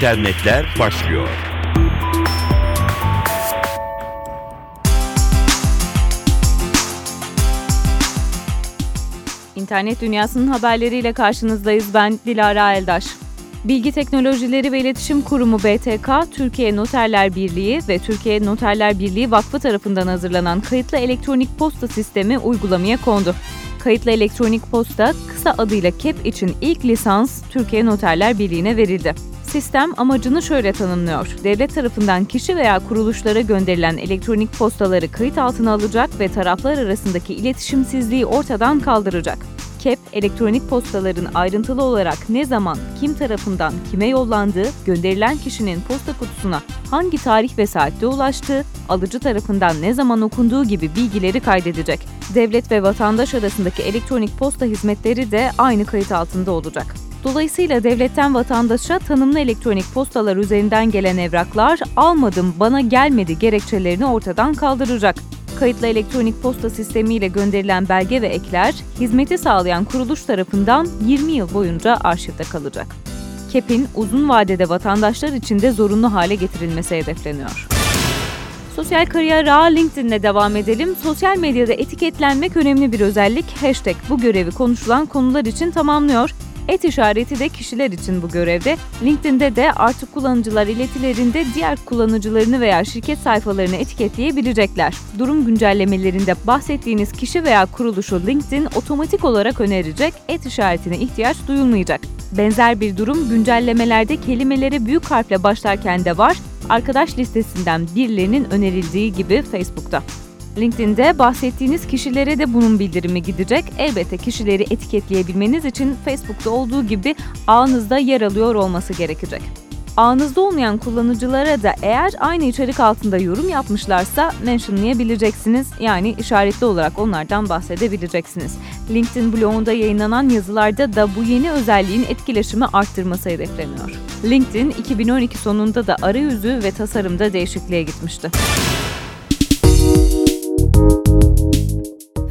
internetler başlıyor. İnternet dünyasının haberleriyle karşınızdayız. Ben Dilara Eldaş. Bilgi Teknolojileri ve İletişim Kurumu BTK, Türkiye Noterler Birliği ve Türkiye Noterler Birliği Vakfı tarafından hazırlanan kayıtlı elektronik posta sistemi uygulamaya kondu. Kayıtlı elektronik posta, kısa adıyla KEP için ilk lisans Türkiye Noterler Birliği'ne verildi. Sistem amacını şöyle tanımlıyor. Devlet tarafından kişi veya kuruluşlara gönderilen elektronik postaları kayıt altına alacak ve taraflar arasındaki iletişimsizliği ortadan kaldıracak. KEP, elektronik postaların ayrıntılı olarak ne zaman, kim tarafından kime yollandığı, gönderilen kişinin posta kutusuna hangi tarih ve saatte ulaştığı, alıcı tarafından ne zaman okunduğu gibi bilgileri kaydedecek. Devlet ve vatandaş arasındaki elektronik posta hizmetleri de aynı kayıt altında olacak. Dolayısıyla devletten vatandaşa tanımlı elektronik postalar üzerinden gelen evraklar almadım, bana gelmedi gerekçelerini ortadan kaldıracak. Kayıtlı elektronik posta sistemiyle gönderilen belge ve ekler, hizmeti sağlayan kuruluş tarafından 20 yıl boyunca arşivde kalacak. KEP'in uzun vadede vatandaşlar için de zorunlu hale getirilmesi hedefleniyor. Sosyal kariyer ağı LinkedIn'le devam edelim. Sosyal medyada etiketlenmek önemli bir özellik. Hashtag bu görevi konuşulan konular için tamamlıyor. Et işareti de kişiler için bu görevde. LinkedIn'de de artık kullanıcılar iletilerinde diğer kullanıcılarını veya şirket sayfalarını etiketleyebilecekler. Durum güncellemelerinde bahsettiğiniz kişi veya kuruluşu LinkedIn otomatik olarak önerecek, et işaretine ihtiyaç duyulmayacak. Benzer bir durum güncellemelerde kelimelere büyük harfle başlarken de var. Arkadaş listesinden birilerinin önerildiği gibi Facebook'ta. LinkedIn'de bahsettiğiniz kişilere de bunun bildirimi gidecek. Elbette kişileri etiketleyebilmeniz için Facebook'ta olduğu gibi ağınızda yer alıyor olması gerekecek. Ağınızda olmayan kullanıcılara da eğer aynı içerik altında yorum yapmışlarsa mentionlayabileceksiniz. Yani işaretli olarak onlardan bahsedebileceksiniz. LinkedIn blogunda yayınlanan yazılarda da bu yeni özelliğin etkileşimi arttırması hedefleniyor. LinkedIn 2012 sonunda da arayüzü ve tasarımda değişikliğe gitmişti.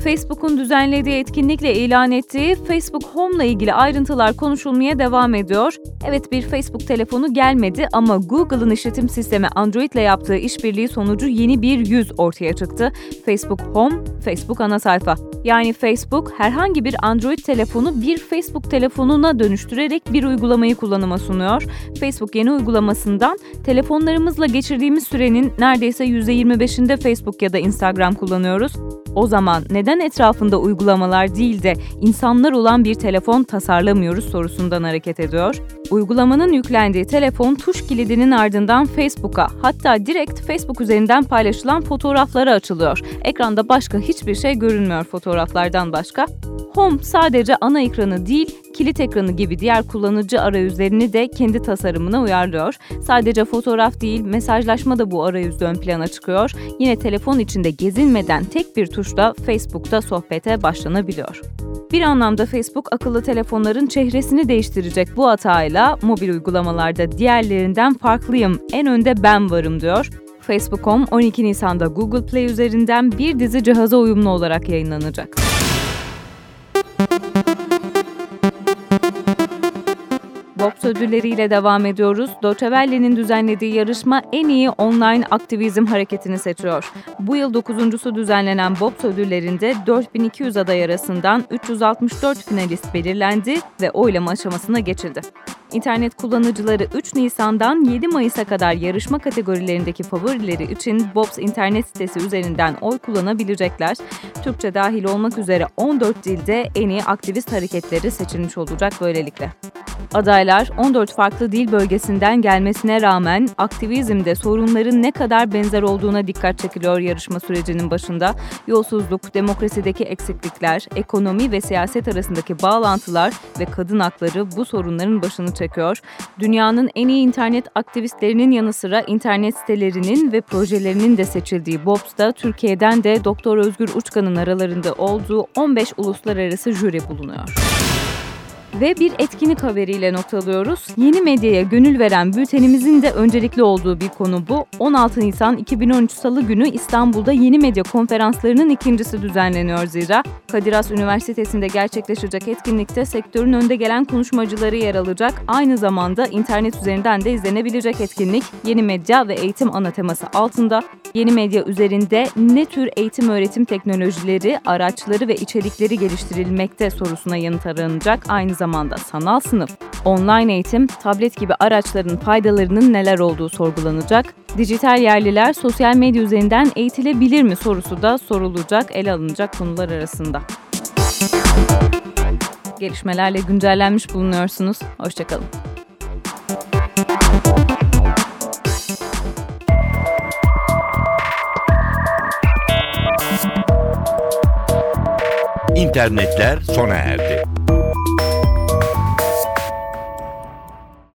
Facebook'un düzenlediği etkinlikle ilan ettiği Facebook Home ile ilgili ayrıntılar konuşulmaya devam ediyor. Evet bir Facebook telefonu gelmedi ama Google'ın işletim sistemi Android ile yaptığı işbirliği sonucu yeni bir yüz ortaya çıktı. Facebook Home, Facebook ana sayfa. Yani Facebook herhangi bir Android telefonu bir Facebook telefonuna dönüştürerek bir uygulamayı kullanıma sunuyor. Facebook yeni uygulamasından telefonlarımızla geçirdiğimiz sürenin neredeyse %25'inde Facebook ya da Instagram kullanıyoruz. O zaman neden etrafında uygulamalar değil de insanlar olan bir telefon tasarlamıyoruz sorusundan hareket ediyor? Uygulamanın yüklendiği telefon tuş kilidinin ardından Facebook'a hatta direkt Facebook üzerinden paylaşılan fotoğraflara açılıyor. Ekranda başka hiçbir şey görünmüyor fotoğraflardan başka. Home sadece ana ekranı değil, kilit ekranı gibi diğer kullanıcı arayüzlerini de kendi tasarımına uyarlıyor. Sadece fotoğraf değil, mesajlaşma da bu arayüzde ön plana çıkıyor. Yine telefon içinde gezinmeden tek bir tuşla Facebook'ta sohbete başlanabiliyor. Bir anlamda Facebook akıllı telefonların çehresini değiştirecek bu hatayla mobil uygulamalarda diğerlerinden farklıyım, en önde ben varım diyor. Facebook.com 12 Nisan'da Google Play üzerinden bir dizi cihaza uyumlu olarak yayınlanacak. Box ödülleriyle devam ediyoruz. Doçevelle'nin düzenlediği yarışma en iyi online aktivizm hareketini seçiyor. Bu yıl dokuzuncusu düzenlenen Box ödüllerinde 4200 aday arasından 364 finalist belirlendi ve oylama aşamasına geçildi. İnternet kullanıcıları 3 Nisan'dan 7 Mayıs'a kadar yarışma kategorilerindeki favorileri için Bobs internet sitesi üzerinden oy kullanabilecekler. Türkçe dahil olmak üzere 14 dilde en iyi aktivist hareketleri seçilmiş olacak böylelikle. Adaylar 14 farklı dil bölgesinden gelmesine rağmen aktivizmde sorunların ne kadar benzer olduğuna dikkat çekiliyor yarışma sürecinin başında. Yolsuzluk, demokrasideki eksiklikler, ekonomi ve siyaset arasındaki bağlantılar ve kadın hakları bu sorunların başını çekiyor. Dünyanın en iyi internet aktivistlerinin yanı sıra internet sitelerinin ve projelerinin de seçildiği BOPS'ta Türkiye'den de Doktor Özgür Uçkan'ın aralarında olduğu 15 uluslararası jüri bulunuyor. Ve bir etkinlik haberiyle noktalıyoruz. Yeni medyaya gönül veren bültenimizin de öncelikli olduğu bir konu bu. 16 Nisan 2013 Salı günü İstanbul'da yeni medya konferanslarının ikincisi düzenleniyor zira. Kadir Has Üniversitesi'nde gerçekleşecek etkinlikte sektörün önde gelen konuşmacıları yer alacak. Aynı zamanda internet üzerinden de izlenebilecek etkinlik yeni medya ve eğitim ana teması altında yeni medya üzerinde ne tür eğitim öğretim teknolojileri, araçları ve içerikleri geliştirilmekte sorusuna yanıt aranacak. Aynı zamanda sanal sınıf, online eğitim, tablet gibi araçların faydalarının neler olduğu sorgulanacak. Dijital yerliler sosyal medya üzerinden eğitilebilir mi sorusu da sorulacak, ele alınacak konular arasında. Gelişmelerle güncellenmiş bulunuyorsunuz. Hoşçakalın. İnternetler sona erdi.